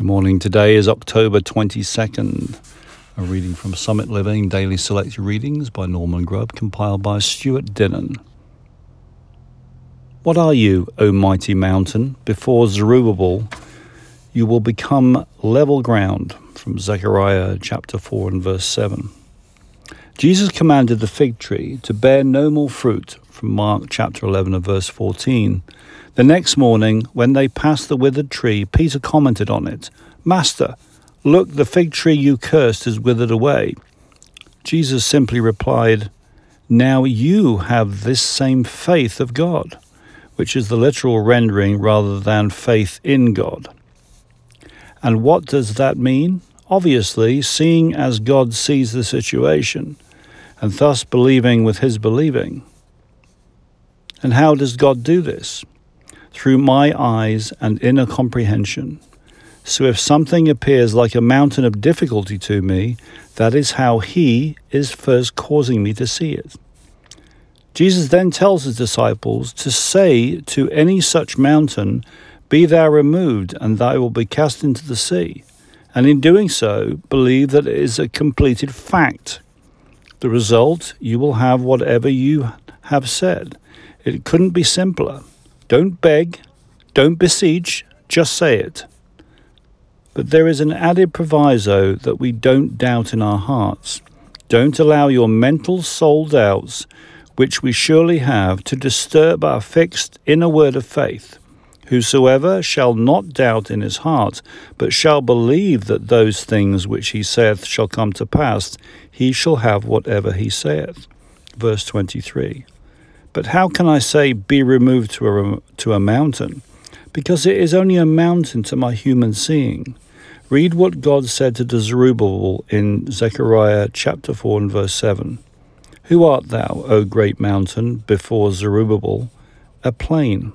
Good morning. Today is October 22nd. A reading from Summit Living Daily Select Readings by Norman Grubb, compiled by Stuart Dinnan. What are you, O mighty mountain? Before Zerubbabel, you will become level ground. From Zechariah chapter 4 and verse 7. Jesus commanded the fig tree to bear no more fruit. From Mark chapter 11 and verse 14. The next morning, when they passed the withered tree, Peter commented on it Master, look, the fig tree you cursed is withered away. Jesus simply replied, Now you have this same faith of God, which is the literal rendering rather than faith in God. And what does that mean? Obviously, seeing as God sees the situation, and thus believing with his believing. And how does God do this? through my eyes and inner comprehension. So if something appears like a mountain of difficulty to me, that is how He is first causing me to see it. Jesus then tells his disciples to say to any such mountain, Be thou removed, and thou will be cast into the sea. And in doing so, believe that it is a completed fact. The result, you will have whatever you have said. It couldn't be simpler. Don't beg, don't beseech, just say it. But there is an added proviso that we don't doubt in our hearts. Don't allow your mental soul doubts, which we surely have, to disturb our fixed inner word of faith. Whosoever shall not doubt in his heart, but shall believe that those things which he saith shall come to pass, he shall have whatever he saith. Verse 23. But how can I say, Be removed to a, to a mountain? Because it is only a mountain to my human seeing. Read what God said to Zerubbabel in Zechariah chapter 4 and verse 7. Who art thou, O great mountain, before Zerubbabel? A plain.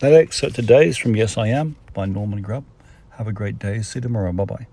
That excerpt today is from Yes I Am by Norman Grubb. Have a great day. See you tomorrow. Bye bye.